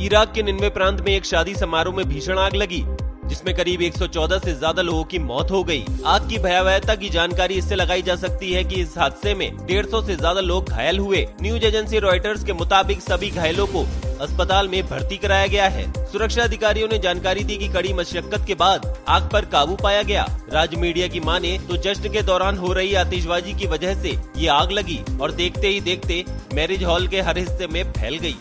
Iraq के निन्वे प्रांत में एक शादी समारोह में भीषण आग लगी, जिसमें करीब 114 से ज़्यादा लोगों की मौत हो गई। आग की भयावहता की जानकारी इससे लगाई जा सकती है कि इस हादसे में 150 से ज़्यादा लोग घायल हुए। न्यूज़ एजेंसी रॉयटर्स के मुताबिक सभी घायलों को अस्पताल में भर्ती कराया गया है। सुरक्षा अधिकारियों ने जानकारी दी कि कड़ी मशक्कत के बाद आग पर काबू पाया गया। राज्य मीडिया की माने तो जश्न के दौरान हो रही आतिशबाजी की वजह से ये आग लगी और देखते ही देखते मैरिज हॉल के हर हिस्से में फैल गई।